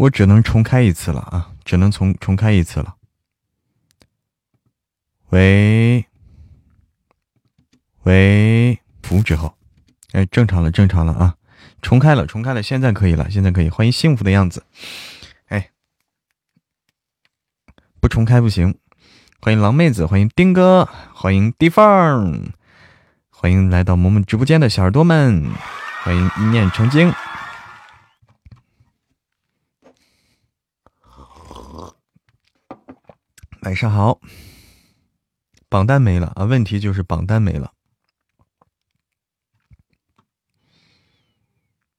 我只能重开一次了啊，只能重重开一次了。喂，喂，服之后，哎，正常了，正常了啊，重开了，重开了，现在可以了，现在可以，欢迎幸福的样子，哎，不重开不行，欢迎狼妹子，欢迎丁哥，欢迎地缝，欢迎来到萌萌直播间的小耳朵们，欢迎一念成精。晚上好，榜单没了啊！问题就是榜单没了。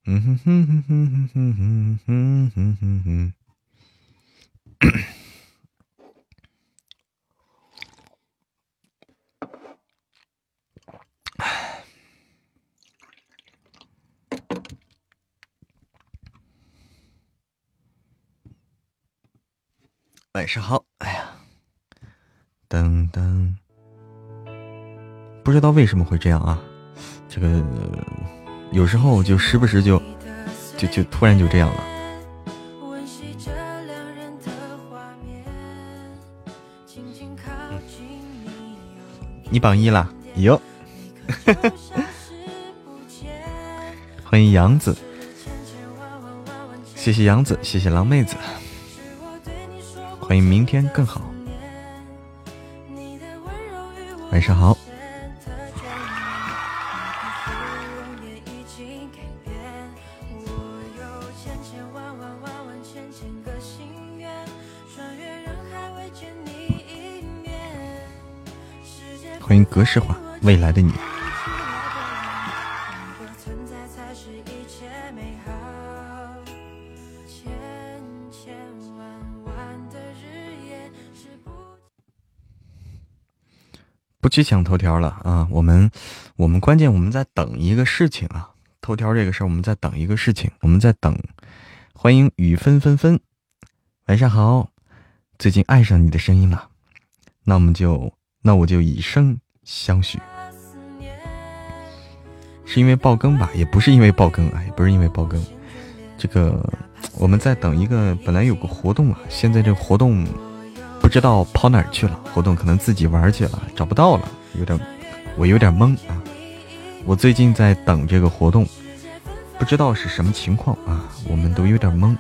嗯哼哼哼哼哼哼哼哼哼哼。晚上好，哎呀。噔噔，不知道为什么会这样啊？这个有时候就时不时就就就突然就这样了。你榜一啦哟！欢迎杨子，谢谢杨子，谢谢狼妹子，欢迎明天更好。晚上好。欢迎格式化未来的你。去抢头条了啊！我们，我们关键我们在等一个事情啊。头条这个事儿，我们在等一个事情，我们在等。欢迎雨纷纷纷，晚上好。最近爱上你的声音了，那我们就，那我就以声相许。是因为爆更吧？也不是因为爆更啊，也不是因为爆更。这个我们在等一个，本来有个活动啊，现在这个活动。不知道跑哪儿去了，活动可能自己玩去了，找不到了，有点，我有点懵啊。我最近在等这个活动，不知道是什么情况啊，我们都有点懵。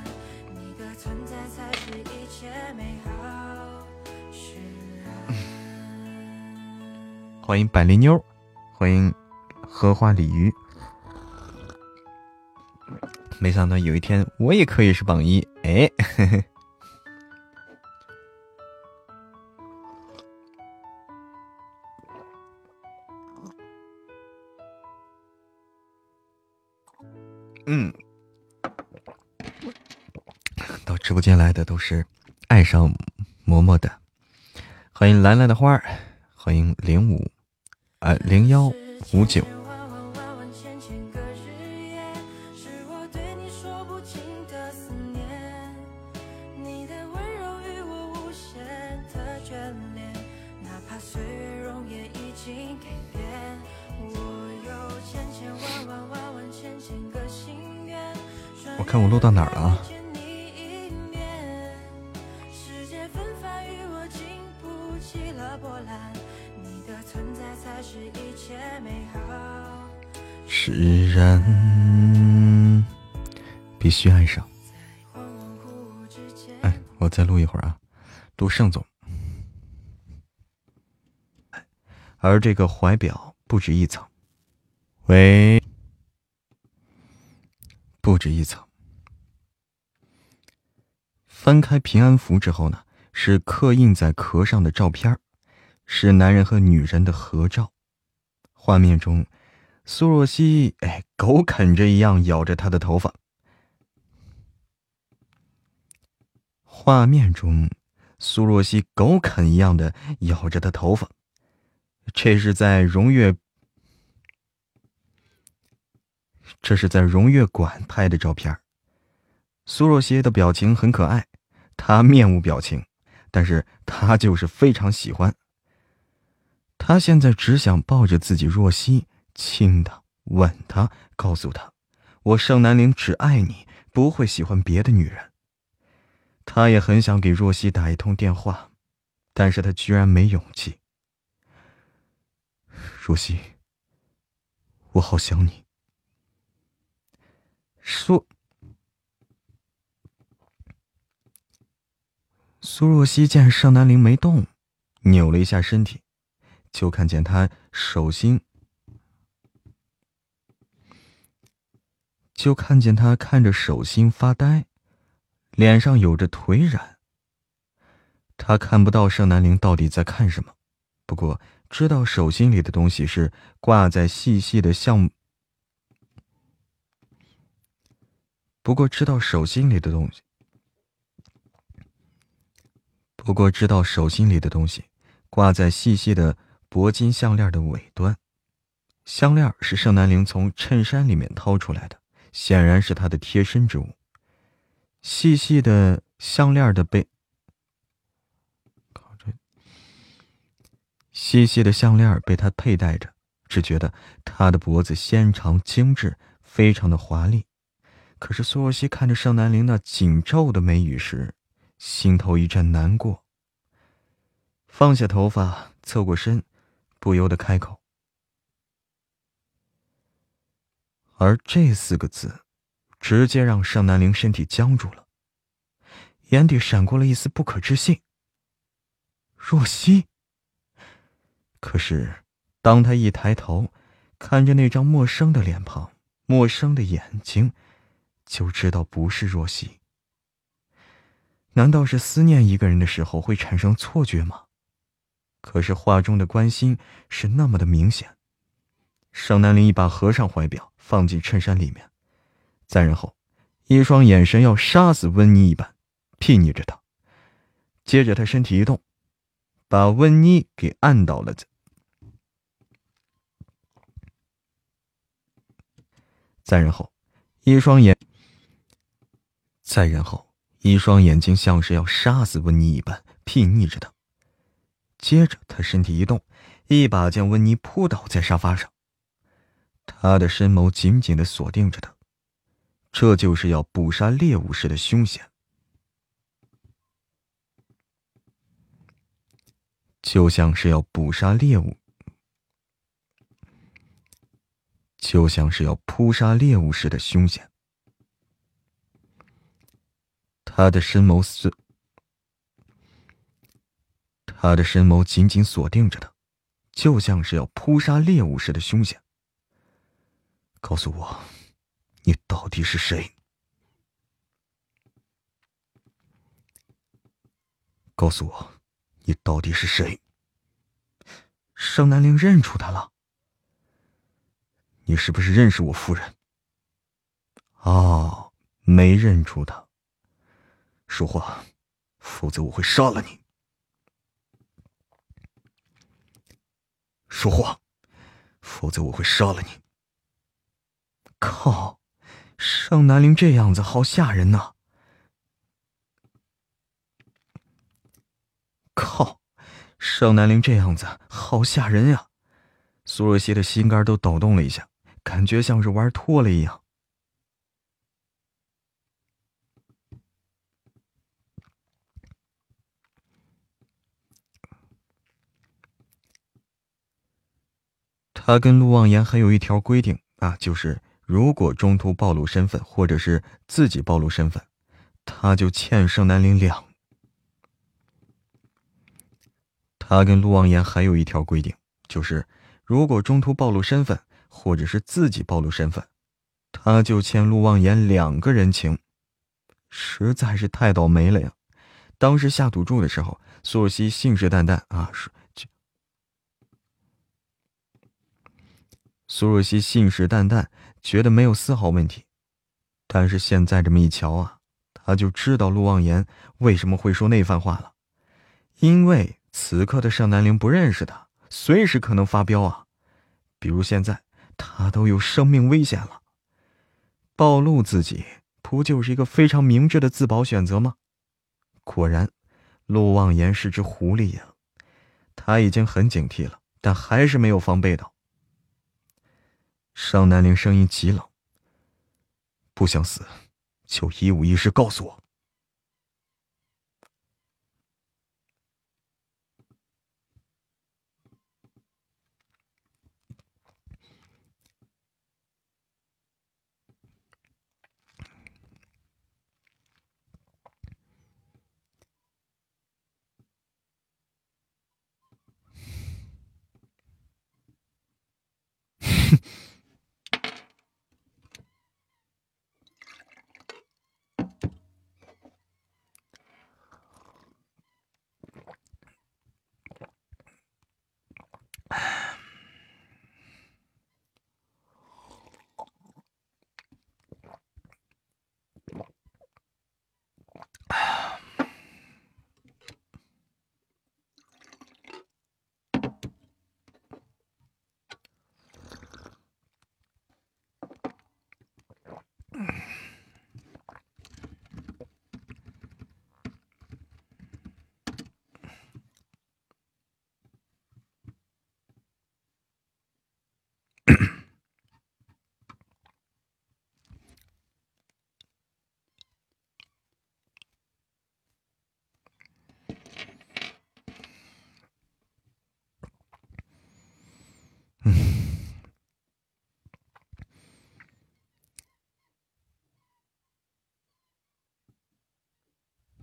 欢迎百灵妞，欢迎荷花鲤鱼。没想到有一天我也可以是榜一，哎。嘿嘿。嗯，到直播间来的都是爱上嬷嬷的，欢迎兰兰的花儿，欢迎零五呃零幺五九。看我录到哪儿了啊？是人必须爱上。哎，我再录一会儿啊，录盛总。而这个怀表不止一层，喂，不止一层。翻开平安符之后呢，是刻印在壳上的照片是男人和女人的合照。画面中，苏若曦哎，狗啃着一样咬着他的头发。画面中，苏若曦狗啃一样的咬着他头发。这是在荣月，这是在荣月馆拍的照片苏若曦的表情很可爱。他面无表情，但是他就是非常喜欢。他现在只想抱着自己若曦，亲她，吻她，告诉她：“我盛南陵只爱你，不会喜欢别的女人。”他也很想给若曦打一通电话，但是他居然没勇气。若曦，我好想你。说苏若曦见盛南陵没动，扭了一下身体，就看见他手心，就看见他看着手心发呆。脸上有着颓然。他看不到盛南陵到底在看什么，不过知道手心里的东西是挂在细细的项。不过知道手心里的东西，不过知道手心里的东西挂在细细的铂金项链的尾端，项链是盛南陵从衬衫里面掏出来的，显然是他的贴身之物。细细的项链的背，细细的项链被他佩戴着，只觉得他的脖子纤长精致，非常的华丽。可是苏若曦看着盛南陵那紧皱的眉宇时，心头一阵难过。放下头发，侧过身，不由得开口。而这四个字。直接让盛南陵身体僵住了，眼底闪过了一丝不可置信。若曦。可是，当他一抬头，看着那张陌生的脸庞、陌生的眼睛，就知道不是若曦。难道是思念一个人的时候会产生错觉吗？可是话中的关心是那么的明显。盛南林一把合上怀表，放进衬衫里面。再然后，一双眼神要杀死温妮一般，睥睨着他。接着，他身体一动，把温妮给按倒了。再然后，一双眼，再然后，一双眼睛像是要杀死温妮一般，睥睨着他。接着，他身体一动，一把将温妮扑倒在沙发上。他的深眸紧紧的锁定着他。这就是要捕杀猎物时的凶险，就像是要捕杀猎物，就像是要扑杀猎物时的凶险。他的深眸死，他的深眸紧紧锁定着他，就像是要扑杀猎物似的凶险。告诉我。你到底是谁？告诉我，你到底是谁？盛南陵认出他了。你是不是认识我夫人？哦，没认出他。说话，否则我会杀了你。说话，否则我会杀了你。靠！盛南陵这样子好吓人呐！靠，盛南陵这样子好吓人呀！苏若曦的心肝都抖动了一下，感觉像是玩脱了一样。他跟陆望言还有一条规定啊，就是。如果中途暴露身份，或者是自己暴露身份，他就欠盛南林两。他跟陆望言还有一条规定，就是如果中途暴露身份，或者是自己暴露身份，他就欠陆望言两个人情，实在是太倒霉了呀！当时下赌注的时候，索西信誓旦旦啊，是苏若曦信誓旦旦。觉得没有丝毫问题，但是现在这么一瞧啊，他就知道陆望言为什么会说那番话了，因为此刻的盛南陵不认识他，随时可能发飙啊，比如现在他都有生命危险了，暴露自己不就是一个非常明智的自保选择吗？果然，陆望言是只狐狸呀，他已经很警惕了，但还是没有防备到。尚南陵声音极冷：“不想死，就一五一十告诉我。”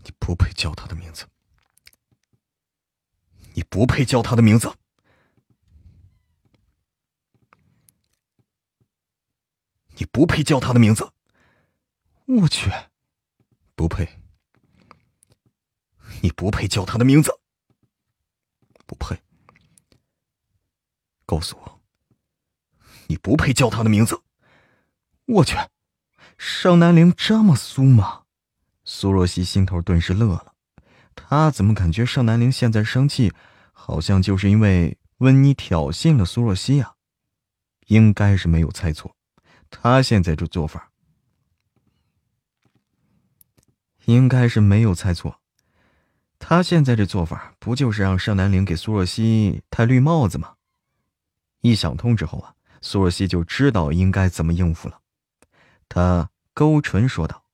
你不配叫他的名字，你不配叫他的名字，你不配叫他的名字。我去，不配，你不配叫他的名字，不配。告诉我，你不配叫他的名字。我去，盛南陵这么苏吗？苏若曦心头顿时乐了，她怎么感觉盛南陵现在生气，好像就是因为温妮挑衅了苏若曦啊？应该是没有猜错，他现在这做法，应该是没有猜错，他现在这做法不就是让盛南陵给苏若曦戴绿帽子吗？一想通之后啊，苏若曦就知道应该怎么应付了，她勾唇说道。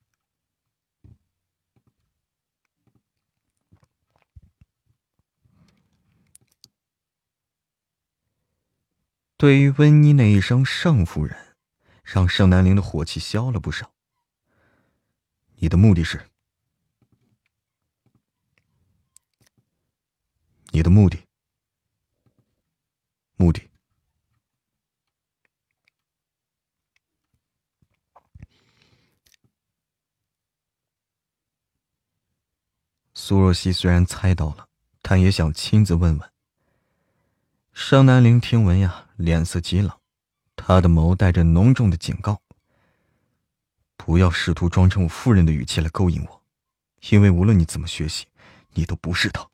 对于温妮那一声“盛夫人”，让盛南陵的火气消了不少。你的目的是？你的目的？目的？苏若曦虽然猜到了，但也想亲自问问。盛南陵听闻呀。脸色极冷，他的眸带着浓重的警告：“不要试图装成我夫人的语气来勾引我，因为无论你怎么学习，你都不是他。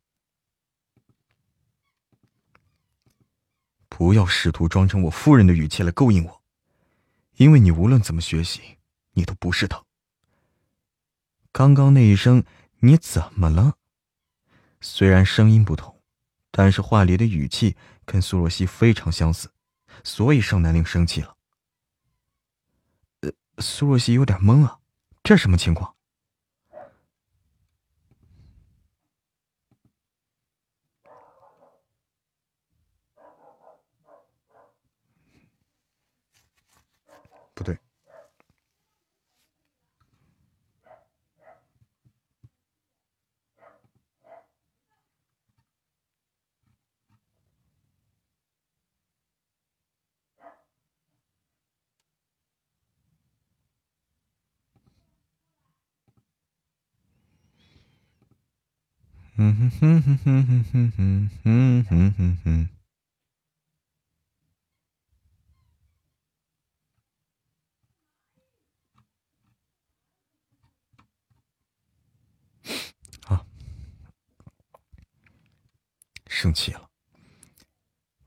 不要试图装成我夫人的语气来勾引我，因为你无论怎么学习，你都不是他。刚刚那一声你怎么了？虽然声音不同，但是话里的语气。”跟苏若曦非常相似，所以盛南陵生气了。呃，苏若曦有点懵啊，这什么情况？不对。嗯哼哼哼哼哼哼哼哼哼哼。啊！生气了，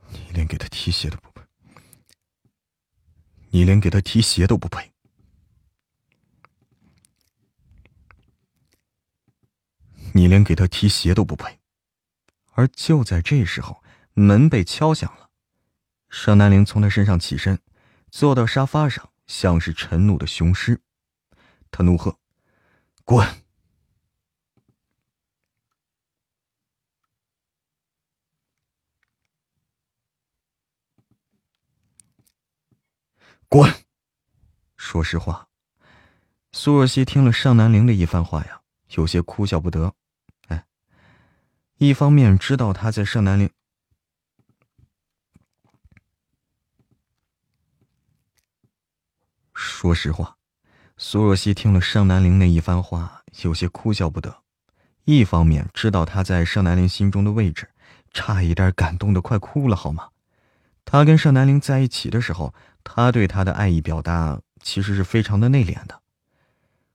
你连给他提鞋都不配，你连给他提鞋都不配。你连给他提鞋都不配，而就在这时候，门被敲响了。盛南陵从他身上起身，坐到沙发上，像是沉怒的雄狮。他怒喝：“滚！滚！”说实话，苏若曦听了尚南陵的一番话呀，有些哭笑不得。一方面知道他在盛南陵，说实话，苏若曦听了盛南陵那一番话，有些哭笑不得；一方面知道他在盛南陵心中的位置，差一点感动的快哭了，好吗？他跟盛南陵在一起的时候，他对他的爱意表达其实是非常的内敛的，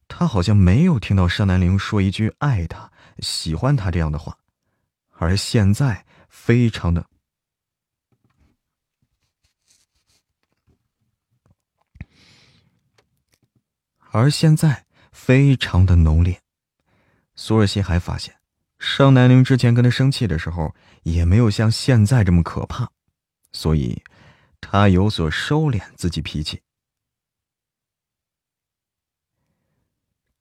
他好像没有听到盛南陵说一句爱他、喜欢他这样的话。而现在非常的，而现在非常的浓烈。苏若曦还发现，盛南陵之前跟他生气的时候，也没有像现在这么可怕，所以，他有所收敛自己脾气。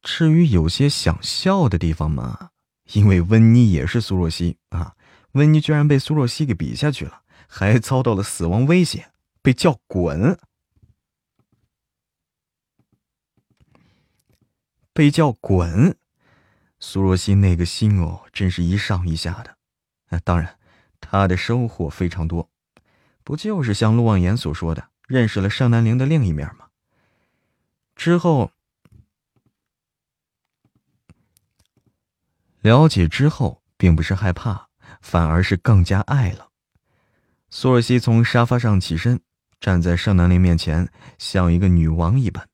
至于有些想笑的地方嘛。因为温妮也是苏若曦啊，温妮居然被苏若曦给比下去了，还遭到了死亡威胁，被叫滚，被叫滚。苏若曦那个心哦，真是一上一下的。啊，当然，她的收获非常多，不就是像陆望言所说的，认识了盛南陵的另一面吗？之后，了解之后，并不是害怕，反而是更加爱了。苏若曦从沙发上起身，站在盛南陵面前，像一个女王一般，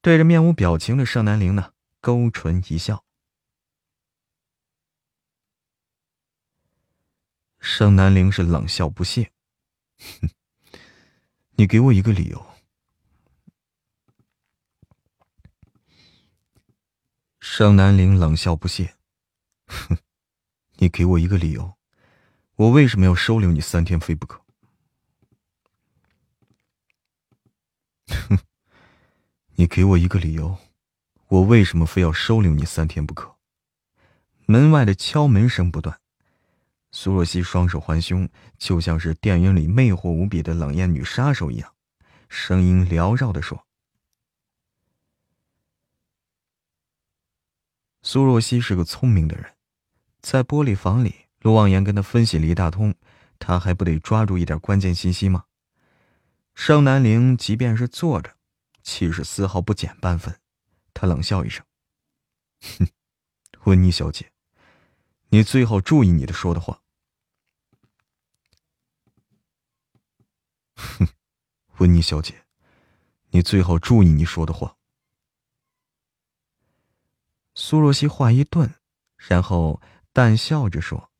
对着面无表情的盛南陵呢，勾唇一笑。盛南陵是冷笑不屑：“哼，你给我一个理由。”盛南陵冷笑不屑：“哼，你给我一个理由，我为什么要收留你三天非不可？”哼，你给我一个理由，我为什么非要收留你三天不可？门外的敲门声不断。苏若曦双手环胸，就像是电影里魅惑无比的冷艳女杀手一样，声音缭绕的说：“苏若曦是个聪明的人，在玻璃房里，陆望言跟他分析了一大通，他还不得抓住一点关键信息吗？”盛南陵即便是坐着，气势丝毫不减半分，他冷笑一声：“哼，温妮小姐。”你最好注意你的说的话。哼，温妮小姐，你最好注意你说的话。苏若曦话一顿，然后淡笑着说：“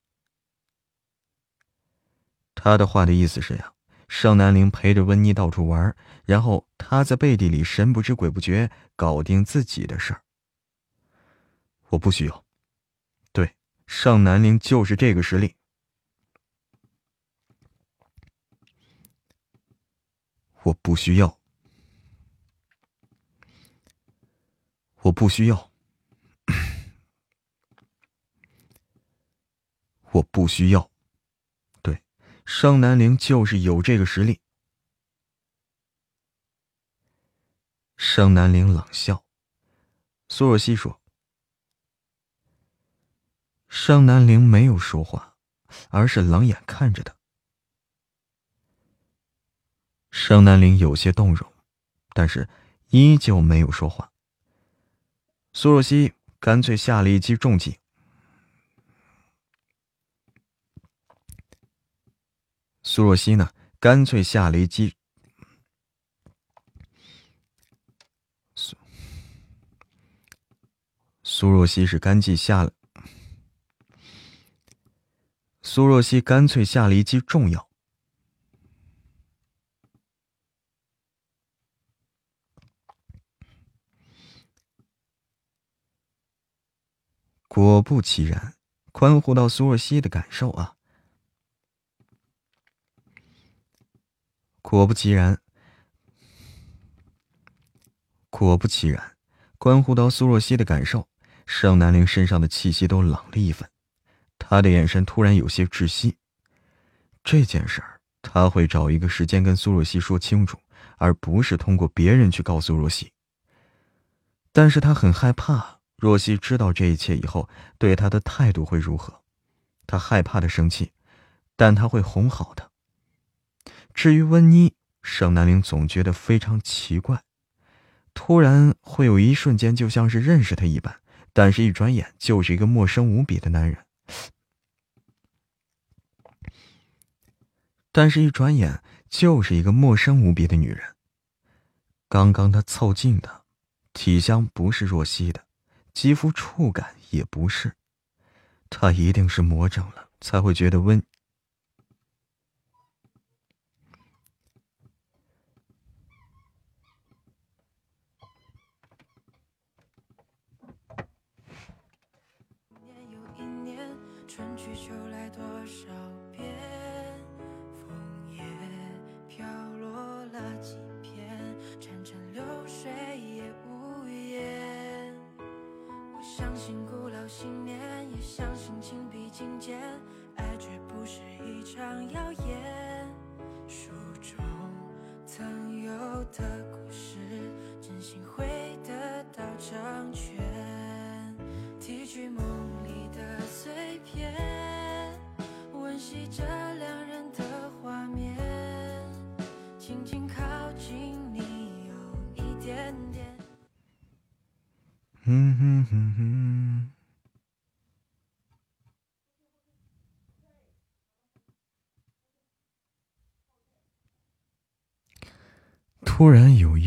他的话的意思是呀，盛南陵陪着温妮到处玩，然后他在背地里神不知鬼不觉搞定自己的事儿。我不需要。”对上南陵就是这个实力，我不需要，我不需要，我不需要。对，盛南陵就是有这个实力。盛南陵冷笑，苏若曦说。盛南陵没有说话，而是冷眼看着他。盛南陵有些动容，但是依旧没有说话。苏若曦干脆下了一击重击。苏若曦呢，干脆下了一击。苏苏若曦是干脆下了。苏若曦干脆下了一击重药。果不其然，关乎到苏若曦的感受啊！果不其然，果不其然，关乎到苏若曦的感受，盛南陵身上的气息都冷了一分。他的眼神突然有些窒息。这件事儿，他会找一个时间跟苏若曦说清楚，而不是通过别人去告诉若曦。但是他很害怕若曦知道这一切以后对他的态度会如何，他害怕的生气，但他会哄好的。至于温妮，盛南陵总觉得非常奇怪，突然会有一瞬间就像是认识他一般，但是一转眼就是一个陌生无比的男人。但是，一转眼就是一个陌生无比的女人。刚刚他凑近的，体香不是若曦的，肌肤触感也不是，他一定是魔怔了，才会觉得温。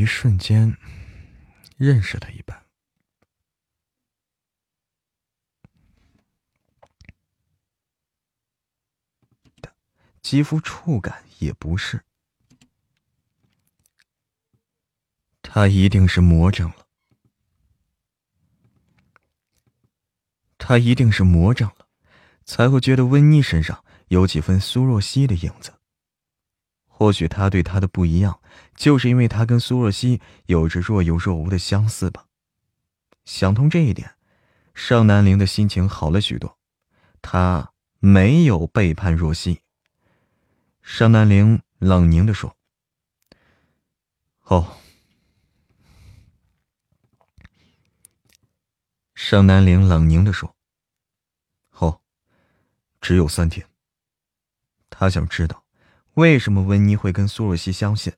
一瞬间，认识他一般，肌肤触感也不是，他一定是魔怔了，他一定是魔怔了，才会觉得温妮身上有几分苏若曦的影子。或许他对她的不一样，就是因为他跟苏若曦有着若有若无的相似吧。想通这一点，盛南陵的心情好了许多。他没有背叛若曦。盛南陵冷凝的说：“哦。”盛南陵冷凝的说：“哦，只有三天。”他想知道。为什么温妮会跟苏若曦相信？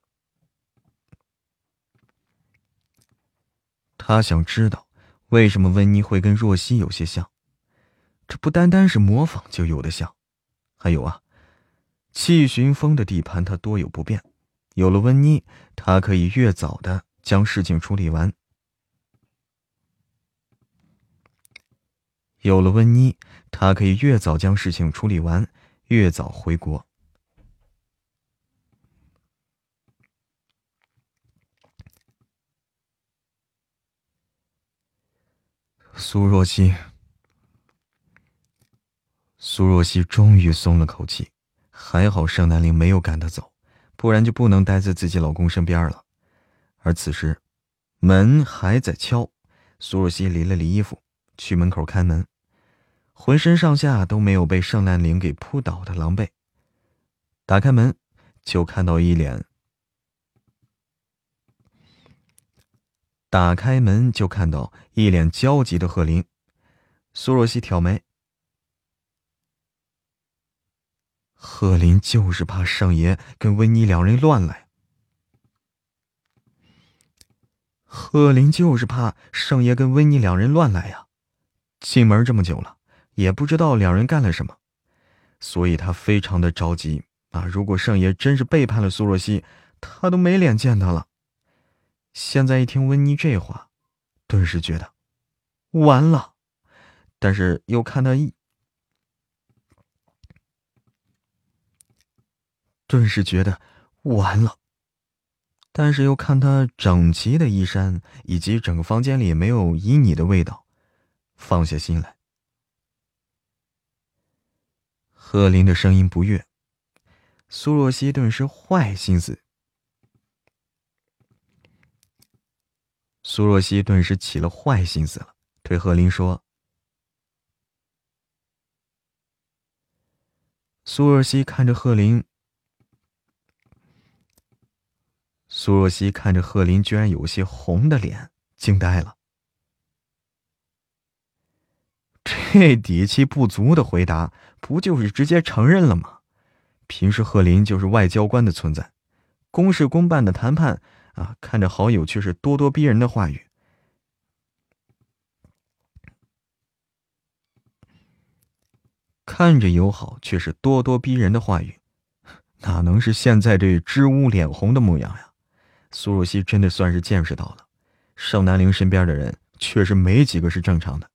他想知道为什么温妮会跟若曦有些像。这不单单是模仿就有的像，还有啊，气寻风的地盘他多有不便，有了温妮，他可以越早的将事情处理完。有了温妮，他可以越早将事情处理完，越早回国。苏若曦，苏若曦终于松了口气，还好盛南陵没有赶她走，不然就不能待在自己老公身边了。而此时，门还在敲，苏若曦理了理衣服，去门口开门，浑身上下都没有被盛南陵给扑倒的狼狈。打开门，就看到一脸。打开门就看到一脸焦急的贺林，苏若曦挑眉。贺林就是怕圣爷跟温妮两人乱来，贺林就是怕圣爷跟温妮两人乱来呀。进门这么久了，也不知道两人干了什么，所以他非常的着急啊！如果圣爷真是背叛了苏若曦，他都没脸见他了。现在一听温妮这话，顿时觉得完了，但是又看他一，顿时觉得完了，但是又看他整齐的衣衫以及整个房间里没有旖旎的味道，放下心来。贺林的声音不悦，苏若曦顿时坏心思。苏若曦顿时起了坏心思了，对贺林说：“苏若曦看着贺林，苏若曦看着贺林，居然有些红的脸，惊呆了。这底气不足的回答，不就是直接承认了吗？平时贺林就是外交官的存在，公事公办的谈判。”啊，看着好友却是咄咄逼人的话语，看着友好却是咄咄逼人的话语，哪能是现在这支乌脸红的模样呀？苏若曦真的算是见识到了，盛南陵身边的人确实没几个是正常的。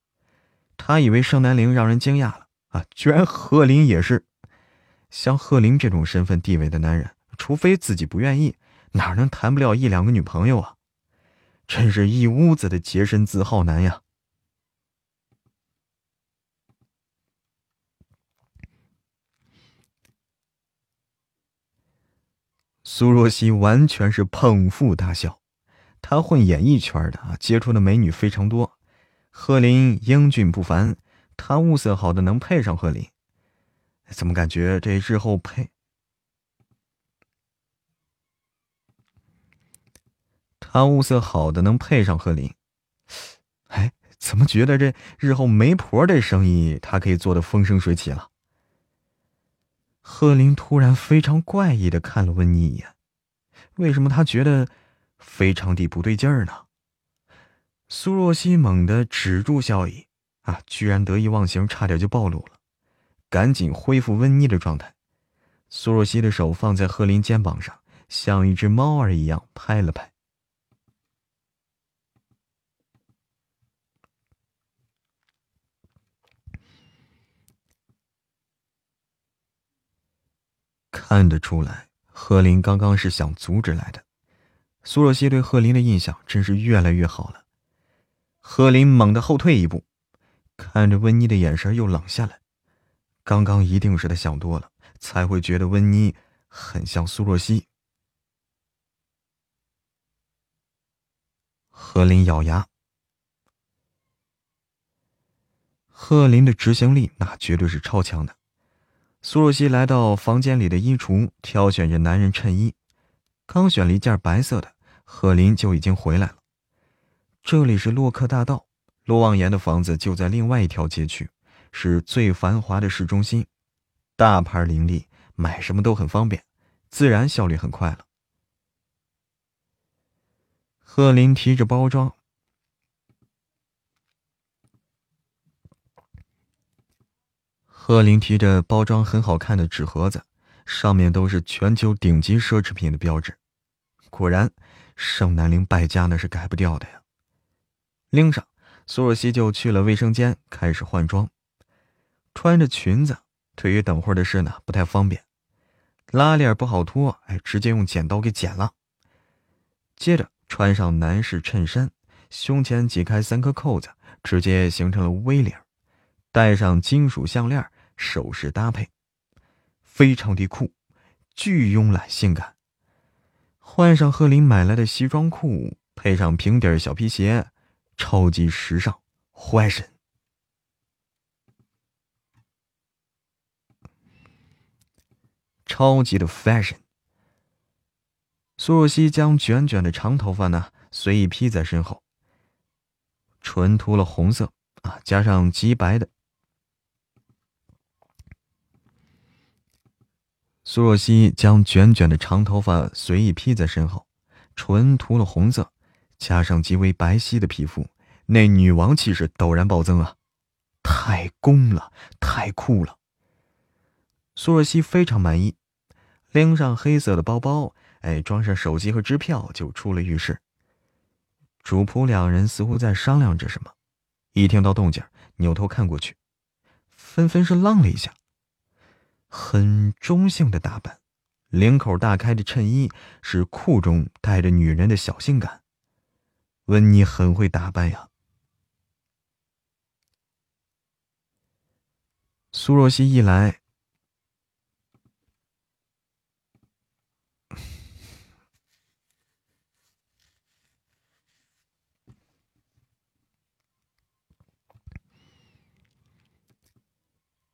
他以为盛南陵让人惊讶了啊，居然贺林也是。像贺林这种身份地位的男人，除非自己不愿意。哪能谈不了一两个女朋友啊？真是一屋子的洁身自好男呀！苏若曦完全是捧腹大笑。她混演艺圈的啊，接触的美女非常多。贺林英俊不凡，她物色好的能配上贺林。怎么感觉这日后配？他物色好的能配上贺林，哎，怎么觉得这日后媒婆这生意他可以做得风生水起了？贺林突然非常怪异的看了温妮一眼，为什么他觉得非常的不对劲儿呢？苏若曦猛地止住笑意，啊，居然得意忘形，差点就暴露了，赶紧恢复温妮的状态。苏若曦的手放在贺林肩膀上，像一只猫儿一样拍了拍。看得出来，贺林刚刚是想阻止来的。苏若曦对贺林的印象真是越来越好了。贺林猛地后退一步，看着温妮的眼神又冷下来。刚刚一定是他想多了，才会觉得温妮很像苏若曦。贺林咬牙，贺林的执行力那绝对是超强的。苏若曦来到房间里的衣橱，挑选着男人衬衣。刚选了一件白色的，贺林就已经回来了。这里是洛克大道，洛望言的房子就在另外一条街区，是最繁华的市中心，大牌林立，买什么都很方便，自然效率很快了。贺林提着包装。贺林提着包装很好看的纸盒子，上面都是全球顶级奢侈品的标志。果然，盛南陵败家那是改不掉的呀。拎上，苏若曦就去了卫生间，开始换装。穿着裙子，对于等会儿的事呢不太方便，拉链不好脱，哎，直接用剪刀给剪了。接着穿上男士衬衫，胸前解开三颗扣子，直接形成了 V 领，戴上金属项链。首饰搭配非常的酷，巨慵懒性感。换上贺林买来的西装裤，配上平底小皮鞋，超级时尚，fashion。超级的 fashion。苏若曦将卷卷的长头发呢随意披在身后，唇涂了红色啊，加上极白的。苏若曦将卷卷的长头发随意披在身后，唇涂了红色，加上极为白皙的皮肤，那女王气势陡然暴增啊！太攻了，太酷了！苏若曦非常满意，拎上黑色的包包，哎，装上手机和支票，就出了浴室。主仆两人似乎在商量着什么，一听到动静，扭头看过去，纷纷是愣了一下。很中性的打扮，领口大开的衬衣是酷中带着女人的小性感。温妮很会打扮呀。苏若曦一来，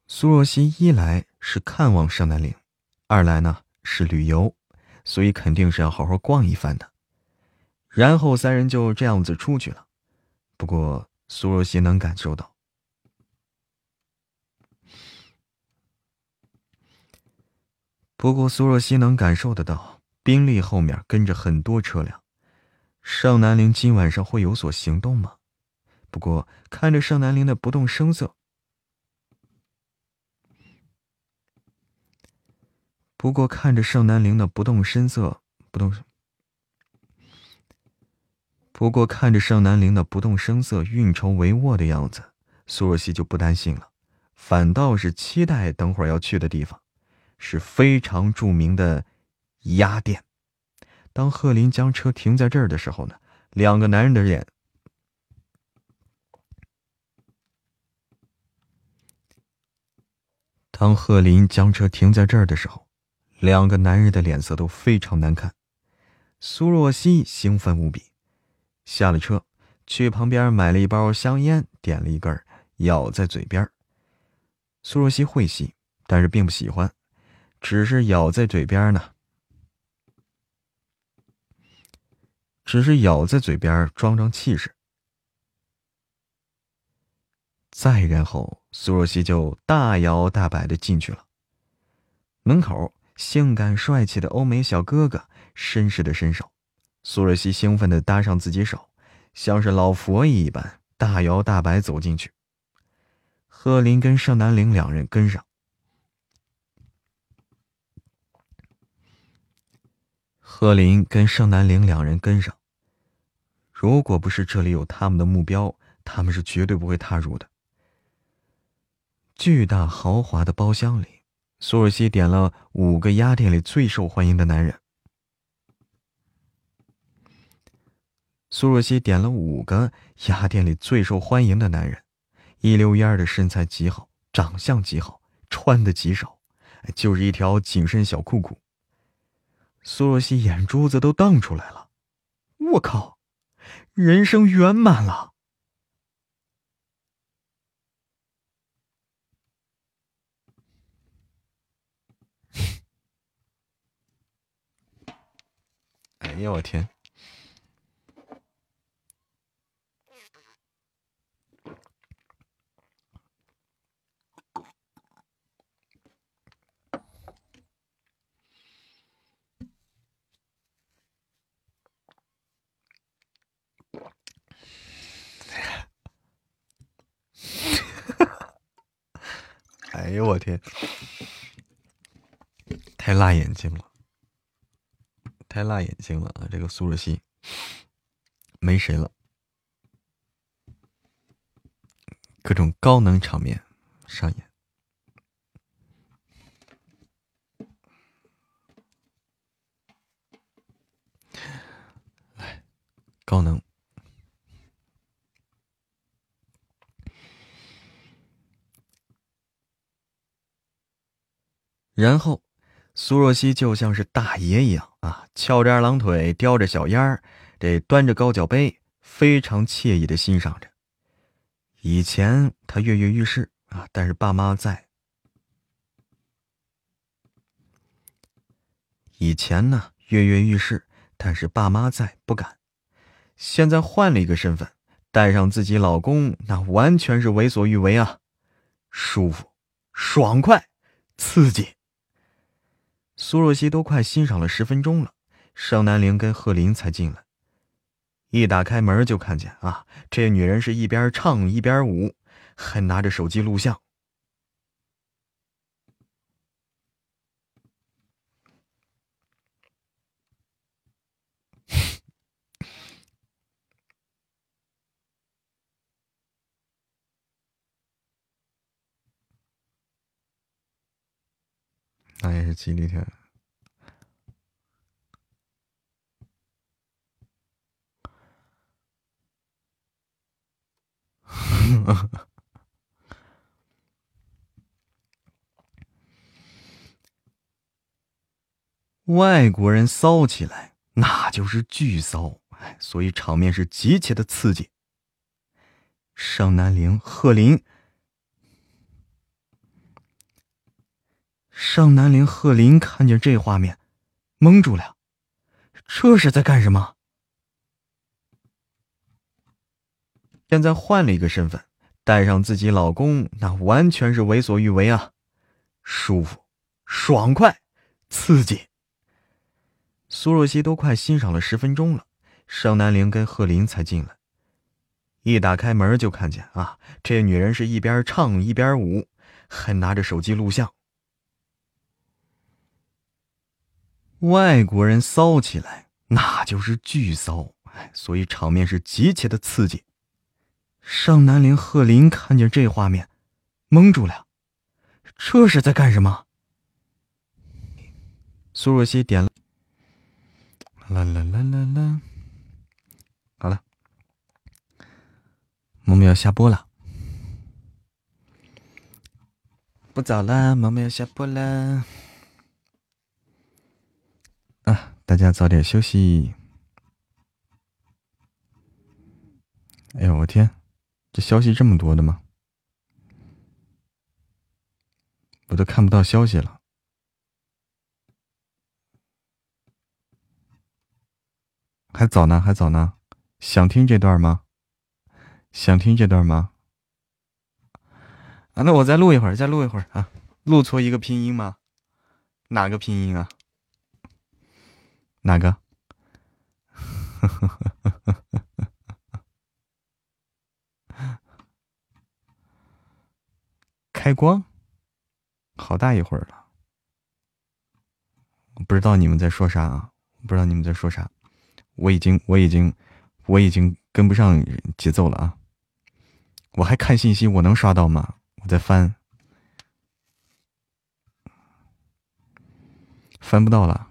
苏若曦一来。是看望盛南陵，二来呢是旅游，所以肯定是要好好逛一番的。然后三人就这样子出去了。不过苏若曦能感受到，不过苏若曦能感受得到，宾利后面跟着很多车辆。盛南陵今晚上会有所行动吗？不过看着盛南陵的不动声色。不过看着盛南陵那不动声色、不动，不过看着盛南陵那不动声色、运筹帷幄的样子，苏若曦就不担心了，反倒是期待等会儿要去的地方，是非常著名的鸭店。当贺林将车停在这儿的时候呢，两个男人的脸，当贺林将车停在这儿的时候。两个男人的脸色都非常难看，苏若曦兴奋无比，下了车，去旁边买了一包香烟，点了一根，咬在嘴边。苏若曦会吸，但是并不喜欢，只是咬在嘴边呢，只是咬在嘴边装装气势。再然后，苏若曦就大摇大摆的进去了。门口，性感帅气的欧美小哥哥绅士的伸手，苏若曦兴奋的搭上自己手，像是老佛爷一般大摇大摆走进去。贺林跟盛南陵两人跟上。贺林跟盛南陵两人跟上。如果不是这里有他们的目标，他们是绝对不会踏入的。巨大豪华的包厢里，苏若曦点了五个鸭店里最受欢迎的男人。苏若曦点了五个鸭店里最受欢迎的男人，一溜烟儿的身材极好，长相极好，穿的极少，就是一条紧身小裤裤。苏若曦眼珠子都瞪出来了，我靠，人生圆满了。哎呀，我天！哎呦我天，太辣眼睛了！太辣眼睛了啊！这个苏若曦没谁了，各种高能场面上演，来，高能。然后，苏若曦就像是大爷一样啊，翘着二郎腿，叼着小烟儿，这端着高脚杯，非常惬意的欣赏着。以前他跃跃欲试啊，但是爸妈在。以前呢，跃跃欲试，但是爸妈在，不敢。现在换了一个身份，带上自己老公，那完全是为所欲为啊，舒服、爽快、刺激。苏若曦都快欣赏了十分钟了，盛南陵跟贺林才进来。一打开门就看见啊，这女人是一边唱一边舞，还拿着手机录像。那也是吉利天。外国人骚起来，那就是巨骚，所以场面是极其的刺激。上南陵、贺林。盛南陵、贺林看见这画面，懵住了。这是在干什么？现在换了一个身份，带上自己老公，那完全是为所欲为啊！舒服、爽快、刺激。苏若曦都快欣赏了十分钟了，盛南陵跟贺林才进来。一打开门就看见啊，这女人是一边唱一边舞，还拿着手机录像。外国人骚起来，那就是巨骚，所以场面是极其的刺激。上南陵、贺林看见这画面，懵住了，这是在干什么？苏若曦点了，啦啦啦啦啦，好了，萌萌要下播了，不早了，萌萌要下播了。啊，大家早点休息。哎呦，我天，这消息这么多的吗？我都看不到消息了。还早呢，还早呢。想听这段吗？想听这段吗？啊，那我再录一会儿，再录一会儿啊，录错一个拼音吗？哪个拼音啊？哪个？开光，好大一会儿了，不知道你们在说啥啊？不知道你们在说啥？我已经，我已经，我已经跟不上节奏了啊！我还看信息，我能刷到吗？我在翻，翻不到了。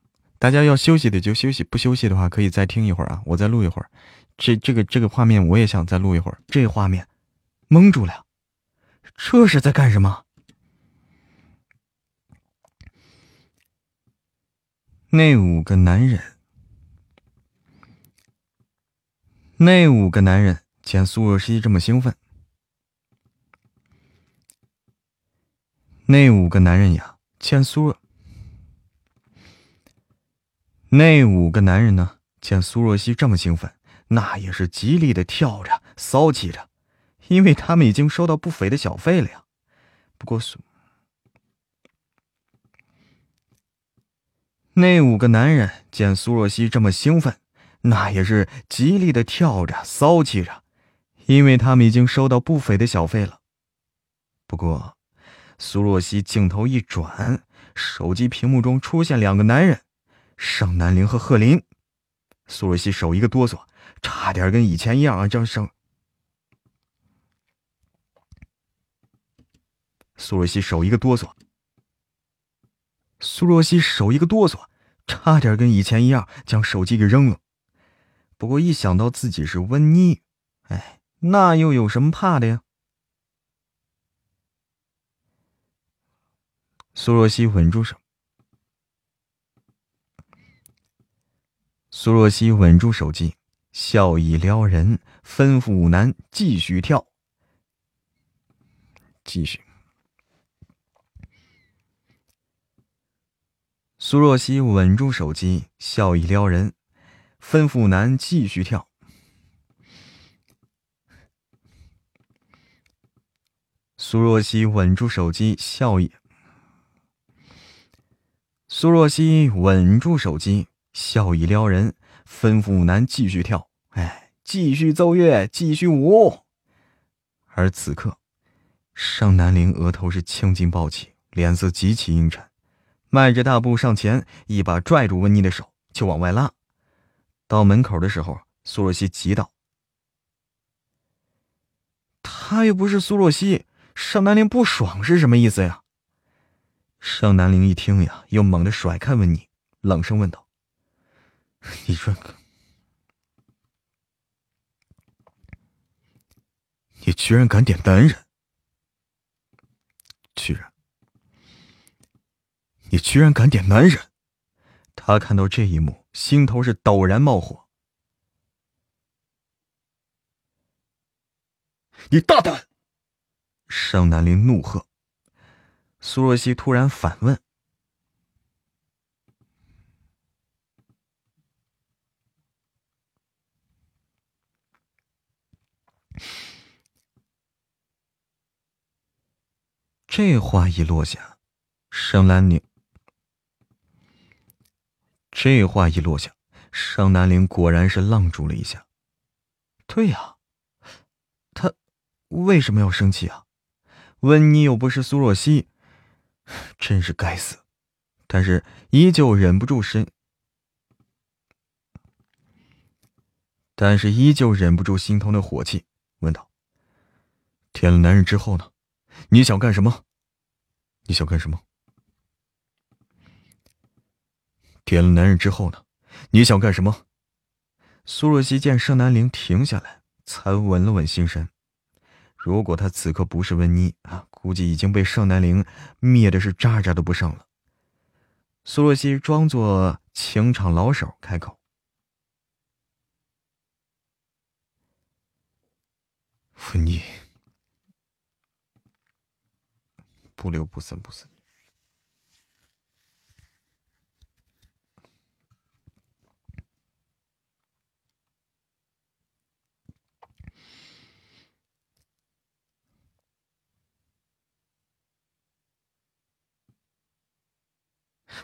大家要休息的就休息，不休息的话可以再听一会儿啊！我再录一会儿，这这个这个画面我也想再录一会儿。这画面蒙住了，这是在干什么？那五个男人，那五个男人见苏若曦这么兴奋，那五个男人呀，见苏若。那五个男人呢？见苏若曦这么兴奋，那也是极力的跳着、骚气着，因为他们已经收到不菲的小费了呀。不过苏，那五个男人见苏若曦这么兴奋，那也是极力的跳着、骚气着，因为他们已经收到不菲的小费了。不过，苏若曦镜头一转，手机屏幕中出现两个男人。盛南陵和贺林，苏若曦手一个哆嗦，差点跟以前一样啊！张盛，苏若曦手一个哆嗦，苏若曦手一个哆嗦，差点跟以前一样将手机给扔了。不过一想到自己是温妮，哎，那又有什么怕的呀？苏若曦稳住手。苏若曦稳住手机，笑意撩人，吩咐舞男继续跳。继续。苏若曦稳住手机，笑意撩人，吩咐舞男继续跳。苏若曦稳住手机，笑意。苏若曦稳住手机。笑意撩人，吩咐舞男继续跳，哎，继续奏乐，继续舞。而此刻，尚南陵额头是青筋暴起，脸色极其阴沉，迈着大步上前，一把拽住温妮的手就往外拉。到门口的时候，苏若曦急道：“他又不是苏若曦，尚南陵不爽是什么意思呀？”尚南陵一听呀，又猛地甩开温妮，冷声问道。你说，你居然敢点男人？居然，你居然敢点男人！他看到这一幕，心头是陡然冒火。你大胆！盛南林怒喝。苏若曦突然反问。这话一落下，盛南陵。这话一落下，盛南陵果然是愣住了一下。对呀，他为什么要生气啊？温妮又不是苏若曦，真是该死！但是依旧忍不住心，但是依旧忍不住心头的火气，问道：“舔了男人之后呢？”你想干什么？你想干什么？舔了男人之后呢？你想干什么？苏若曦见盛南陵停下来，才稳了稳心神。如果他此刻不是温妮啊，估计已经被盛南陵灭的是渣渣都不剩了。苏若曦装作情场老手，开口：“温妮，不留不散，不散。”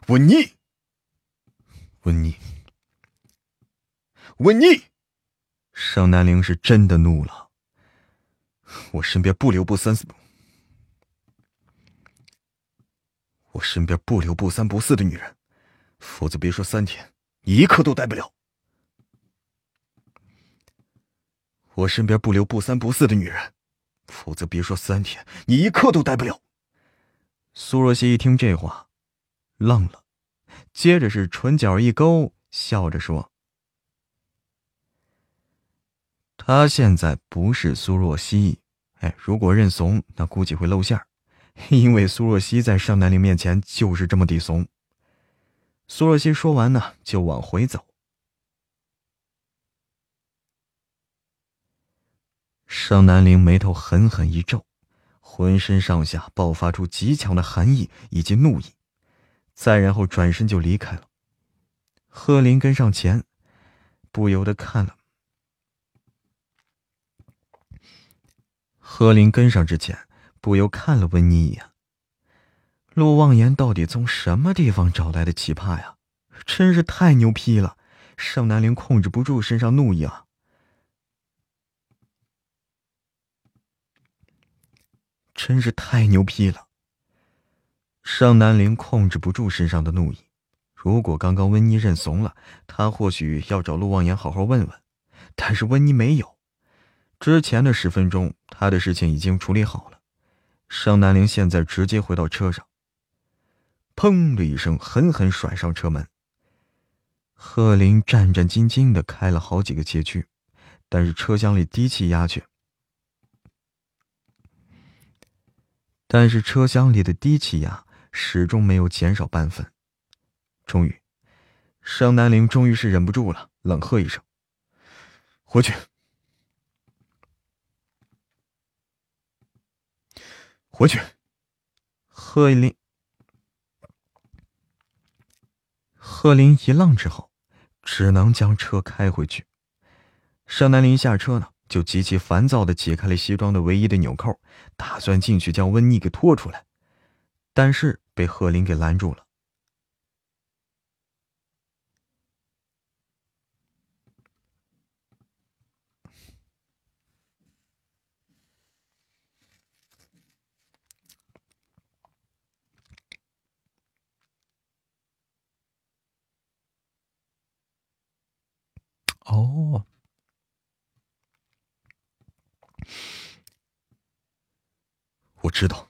温妮，温妮，温妮，盛南陵是真的怒了。我身边不留不三四，我身边不留不三不四的女人，否则别说三天，你一刻都待不了。我身边不留不三不四的女人，否则别说三天，你一刻都待不了。苏若曦一听这话。愣了，接着是唇角一勾，笑着说：“他现在不是苏若曦，哎，如果认怂，那估计会露馅儿，因为苏若曦在盛南陵面前就是这么的怂。”苏若曦说完呢，就往回走。盛南陵眉头狠狠一皱，浑身上下爆发出极强的寒意以及怒意。再然后转身就离开了。贺林跟上前，不由得看了。何林跟上之前，不由看了温妮一眼。陆望言到底从什么地方找来的奇葩呀？真是太牛批了！盛南陵控制不住身上怒意啊！真是太牛批了！盛南陵控制不住身上的怒意，如果刚刚温妮认怂了，他或许要找陆望言好好问问。但是温妮没有，之前的十分钟，他的事情已经处理好了。尚南陵现在直接回到车上，砰的一声，狠狠甩上车门。贺林战战兢兢的开了好几个街区，但是车厢里低气压却……但是车厢里的低气压。始终没有减少半分。终于，盛南陵终于是忍不住了，冷喝一声：“回去，回去！”贺林，贺林一愣之后，只能将车开回去。盛南林下车呢，就极其烦躁的解开了西装的唯一的纽扣，打算进去将温妮给拖出来，但是。被贺林给拦住了。哦，我知道。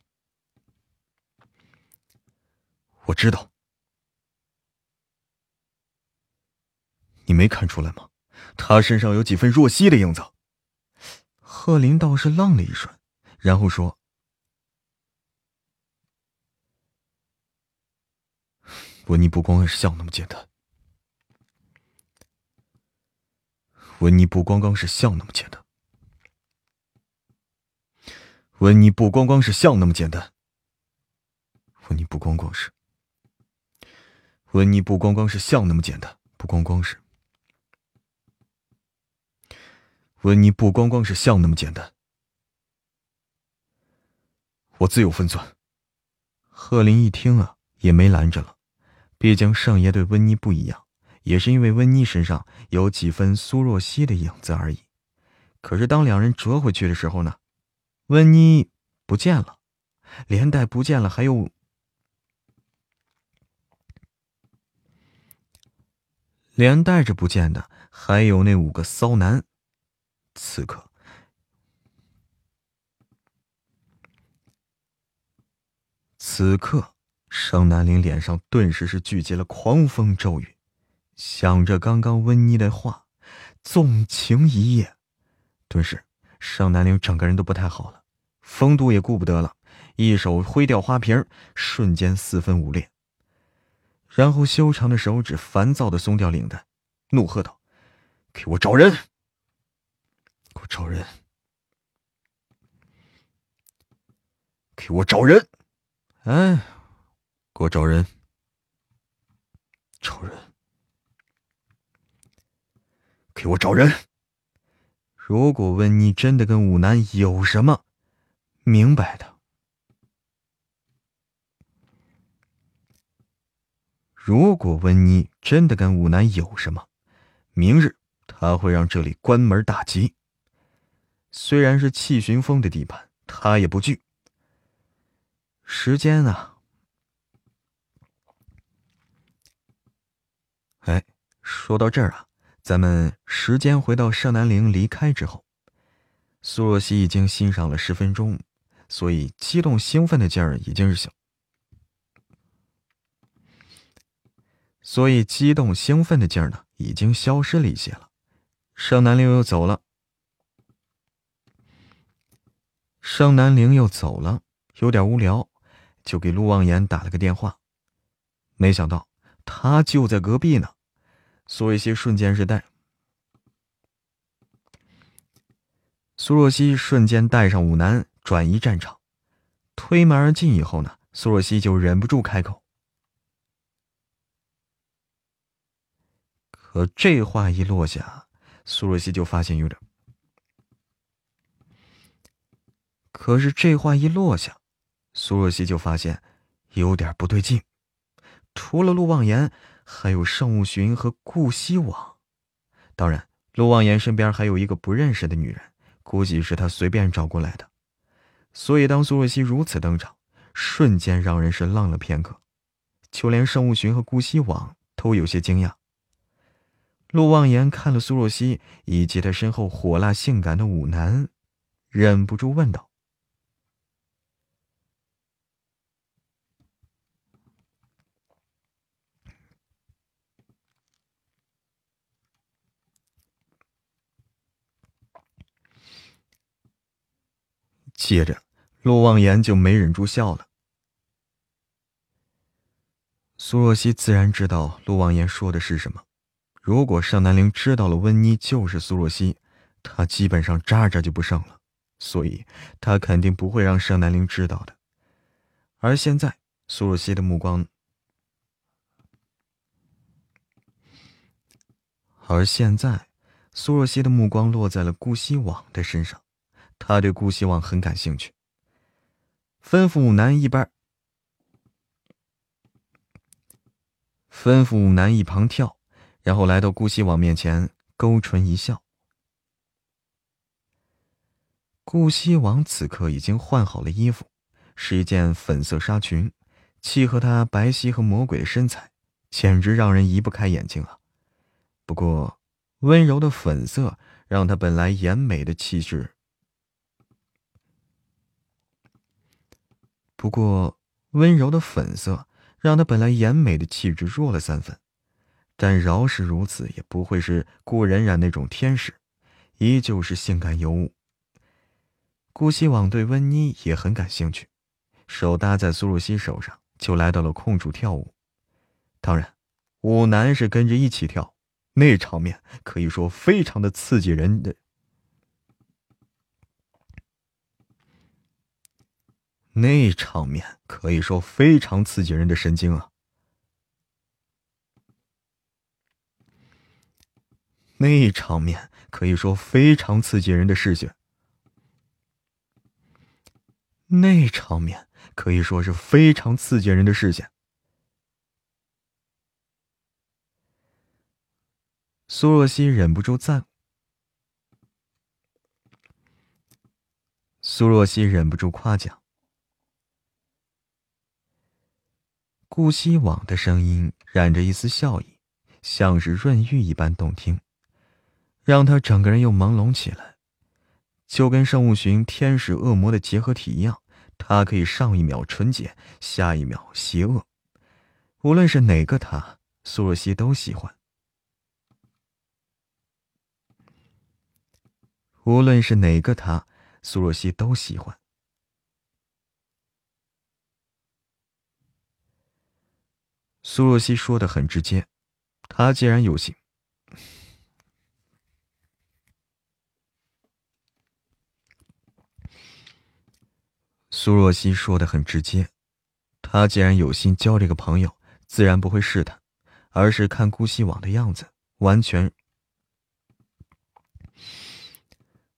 我知道，你没看出来吗？他身上有几分若曦的影子。贺林倒是愣了一瞬，然后说：“文妮不光是笑那么简单，文妮不光光是笑那么简单，温妮不光光是笑那么简单，温妮不光光是。”温妮不光光是像那么简单，不光光是温妮不光光是像那么简单，我自有分寸。贺林一听啊，也没拦着了，毕竟上爷对温妮不一样，也是因为温妮身上有几分苏若曦的影子而已。可是当两人折回去的时候呢，温妮不见了，连带不见了，还有。连带着不见的还有那五个骚男。此刻，此刻，盛南陵脸上顿时是聚集了狂风骤雨，想着刚刚温妮的话，纵情一夜。顿时，盛南陵整个人都不太好了，风度也顾不得了，一手挥掉花瓶，瞬间四分五裂。然后修长的手指烦躁的松掉领带，怒喝道：“给我找人！给我找人！给我找人！哎，给我找人！找人！给我找人！如果问你真的跟武南有什么，明白的。如果温妮真的跟武南有什么，明日他会让这里关门大吉。虽然是气旋风的地盘，他也不惧。时间啊，哎，说到这儿啊。咱们时间回到盛南陵离开之后，苏若曦已经欣赏了十分钟，所以激动兴奋的劲儿已经是消，所以激动兴奋的劲儿呢已经消失了一些了。盛南陵又走了，盛南陵又走了，有点无聊，就给陆望言打了个电话，没想到他就在隔壁呢。苏若曦瞬间是带，苏若曦瞬间带上武南转移战场，推门而进以后呢，苏若曦就忍不住开口。可这话一落下，苏若曦就发现有点，可是这话一落下，苏若曦就发现有点不对劲，除了陆望言。还有盛务寻和顾西往，当然，陆望言身边还有一个不认识的女人，估计是他随便找过来的。所以，当苏若曦如此登场，瞬间让人是愣了片刻，就连盛务寻和顾西往都有些惊讶。陆望言看了苏若曦以及他身后火辣性感的舞男，忍不住问道。接着，陆望言就没忍住笑了。苏若曦自然知道陆望言说的是什么。如果尚南陵知道了温妮就是苏若曦，他基本上渣渣就不剩了，所以他肯定不会让尚南陵知道的。而现在，苏若曦的目光，而现在，苏若曦的目光落在了顾西望的身上。他对顾希望很感兴趣，吩咐武南一边，吩咐武南一旁跳，然后来到顾希望面前，勾唇一笑。顾希王此刻已经换好了衣服，是一件粉色纱裙，契合他白皙和魔鬼的身材，简直让人移不开眼睛啊！不过，温柔的粉色让他本来颜美的气质。不过，温柔的粉色让她本来颜美的气质弱了三分，但饶是如此，也不会是顾冉冉那种天使，依旧是性感尤物。顾希往对温妮也很感兴趣，手搭在苏若曦手上，就来到了空处跳舞。当然，舞男是跟着一起跳，那场面可以说非常的刺激人的。那场面可以说非常刺激人的神经啊！那场面可以说非常刺激人的视觉。那场面可以说是非常刺激人的视线。苏若曦忍不住赞，苏若曦忍不住夸奖。顾西往的声音染着一丝笑意，像是润玉一般动听，让他整个人又朦胧起来，就跟圣物寻天使恶魔的结合体一样。他可以上一秒纯洁，下一秒邪恶，无论是哪个他，苏若曦都喜欢。无论是哪个他，苏若曦都喜欢。苏若曦说的很直接，他既然有心。苏若曦说的很直接，他既然有心交这个朋友，自然不会试探，而是看顾惜网的样子，完全，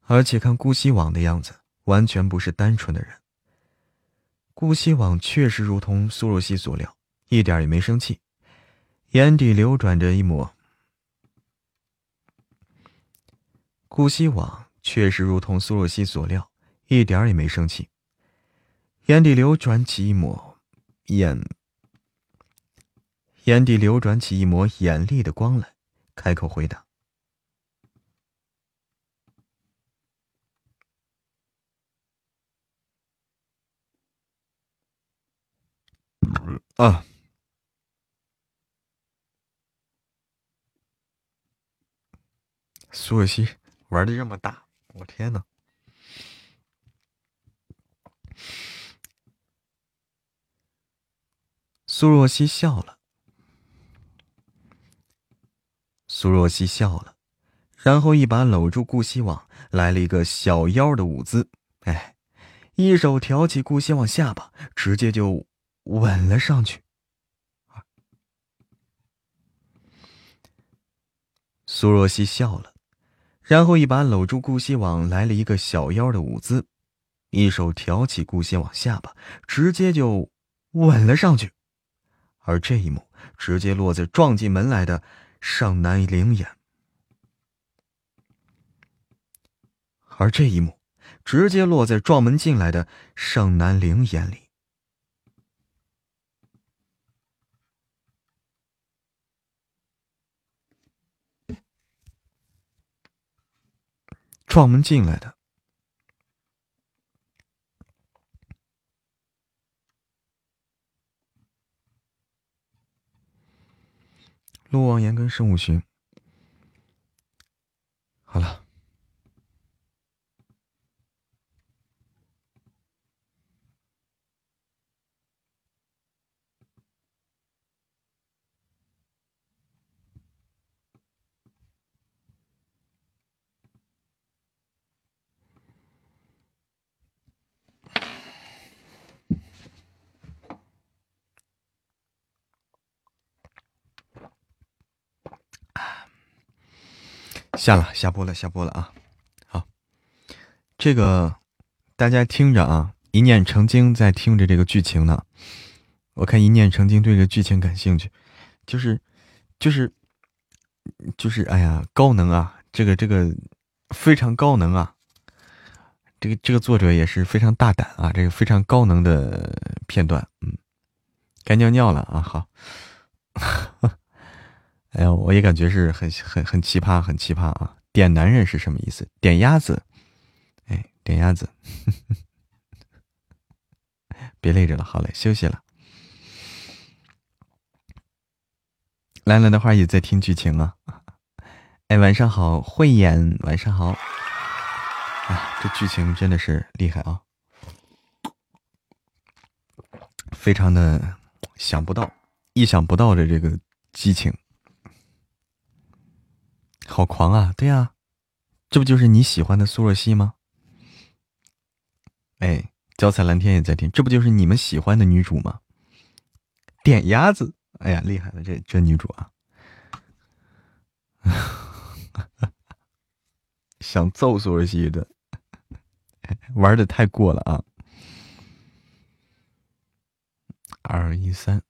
而且看顾惜网的样子，完全不是单纯的人。顾惜网确实如同苏若曦所料，一点也没生气，眼底流转着一抹。顾惜网确实如同苏若曦所料，一点也没生气。眼底流转起一抹眼，眼底流转起一抹眼厉的光来，开口回答：“啊，苏若曦玩的这么大，我天哪！”苏若曦笑了，苏若曦笑了，然后一把搂住顾惜网，来了一个小腰的舞姿，哎，一手挑起顾惜网下巴，直接就吻了上去。苏若曦笑了，然后一把搂住顾惜网，来了一个小腰的舞姿，一手挑起顾惜网下巴，直接就吻了上去。而这一幕直接落在撞进门来的尚南陵眼，而这一幕直接落在撞门进来的尚南陵眼里。撞门进来的。陆望言跟盛武寻，好了。下了，下播了，下播了啊！好，这个大家听着啊，一念成精在听着这个剧情呢。我看一念成精对这个剧情感兴趣，就是，就是，就是，哎呀，高能啊！这个这个非常高能啊！这个这个作者也是非常大胆啊！这个非常高能的片段，嗯，该尿尿了啊！好。哎呀，我也感觉是很很很奇葩，很奇葩啊！点男人是什么意思？点鸭子，哎，点鸭子，别累着了，好嘞，休息了。兰兰的话也在听剧情啊。哎，晚上好，慧眼，晚上好。哎，这剧情真的是厉害啊，非常的想不到，意想不到的这个激情。好狂啊！对呀，这不就是你喜欢的苏若曦吗？哎，脚踩蓝天也在听，这不就是你们喜欢的女主吗？点鸭子，哎呀，厉害了，这这女主啊，想揍苏若曦的，玩的太过了啊！二一三。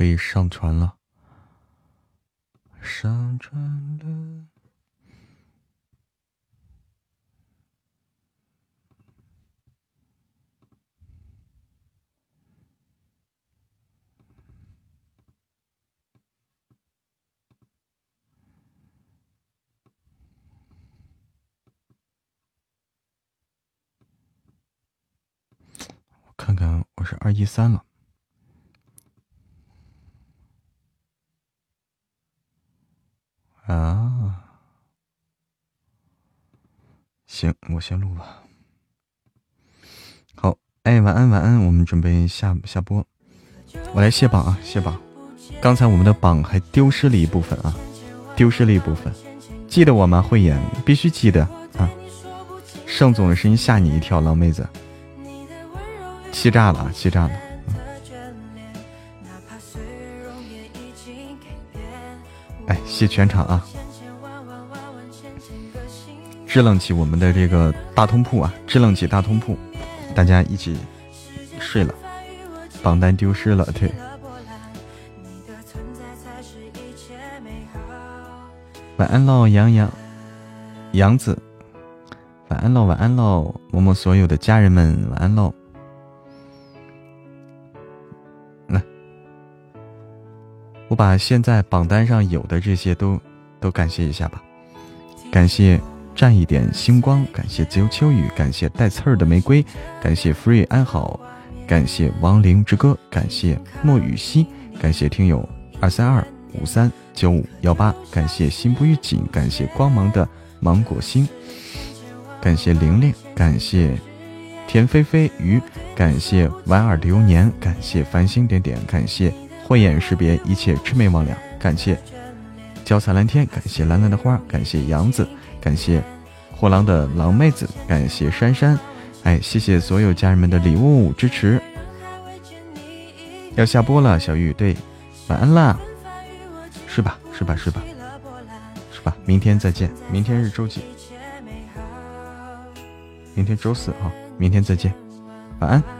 可以上传了。上传了。我看看我是二一三了。啊，行，我先录吧。好，哎，晚安，晚安，我们准备下下播。我来卸榜啊，卸榜。刚才我们的榜还丢失了一部分啊，丢失了一部分。记得我吗？慧眼，必须记得啊。盛总的声音吓你一跳，老妹子，气炸了啊，气炸了。哎，谢全场啊！支棱起我们的这个大通铺啊，支棱起大通铺，大家一起睡了。榜单丢失了，对。晚安喽，杨洋，杨子。晚安喽，晚安喽，某某所有的家人们，晚安喽。我把现在榜单上有的这些都都感谢一下吧。感谢蘸一点星光，感谢自由秋雨，感谢带刺儿的玫瑰，感谢 free 安好，感谢亡灵之歌，感谢莫雨熙，感谢听友二三二五三九五幺八，感谢心不预警，感谢光芒的芒果星。感谢玲玲，感谢田菲菲鱼，感谢莞尔流年，感谢繁星点点，感谢慧眼识别一切魑魅魍魉，感谢娇洒蓝天，感谢蓝蓝的花，感谢杨子，感谢货郎的狼妹子，感谢珊珊，哎，谢谢所有家人们的礼物支持。要下播了，小玉，对，晚安啦，睡吧，睡吧，睡吧，睡吧，明天再见，明天是周几？明天周四啊，明天再见，晚安。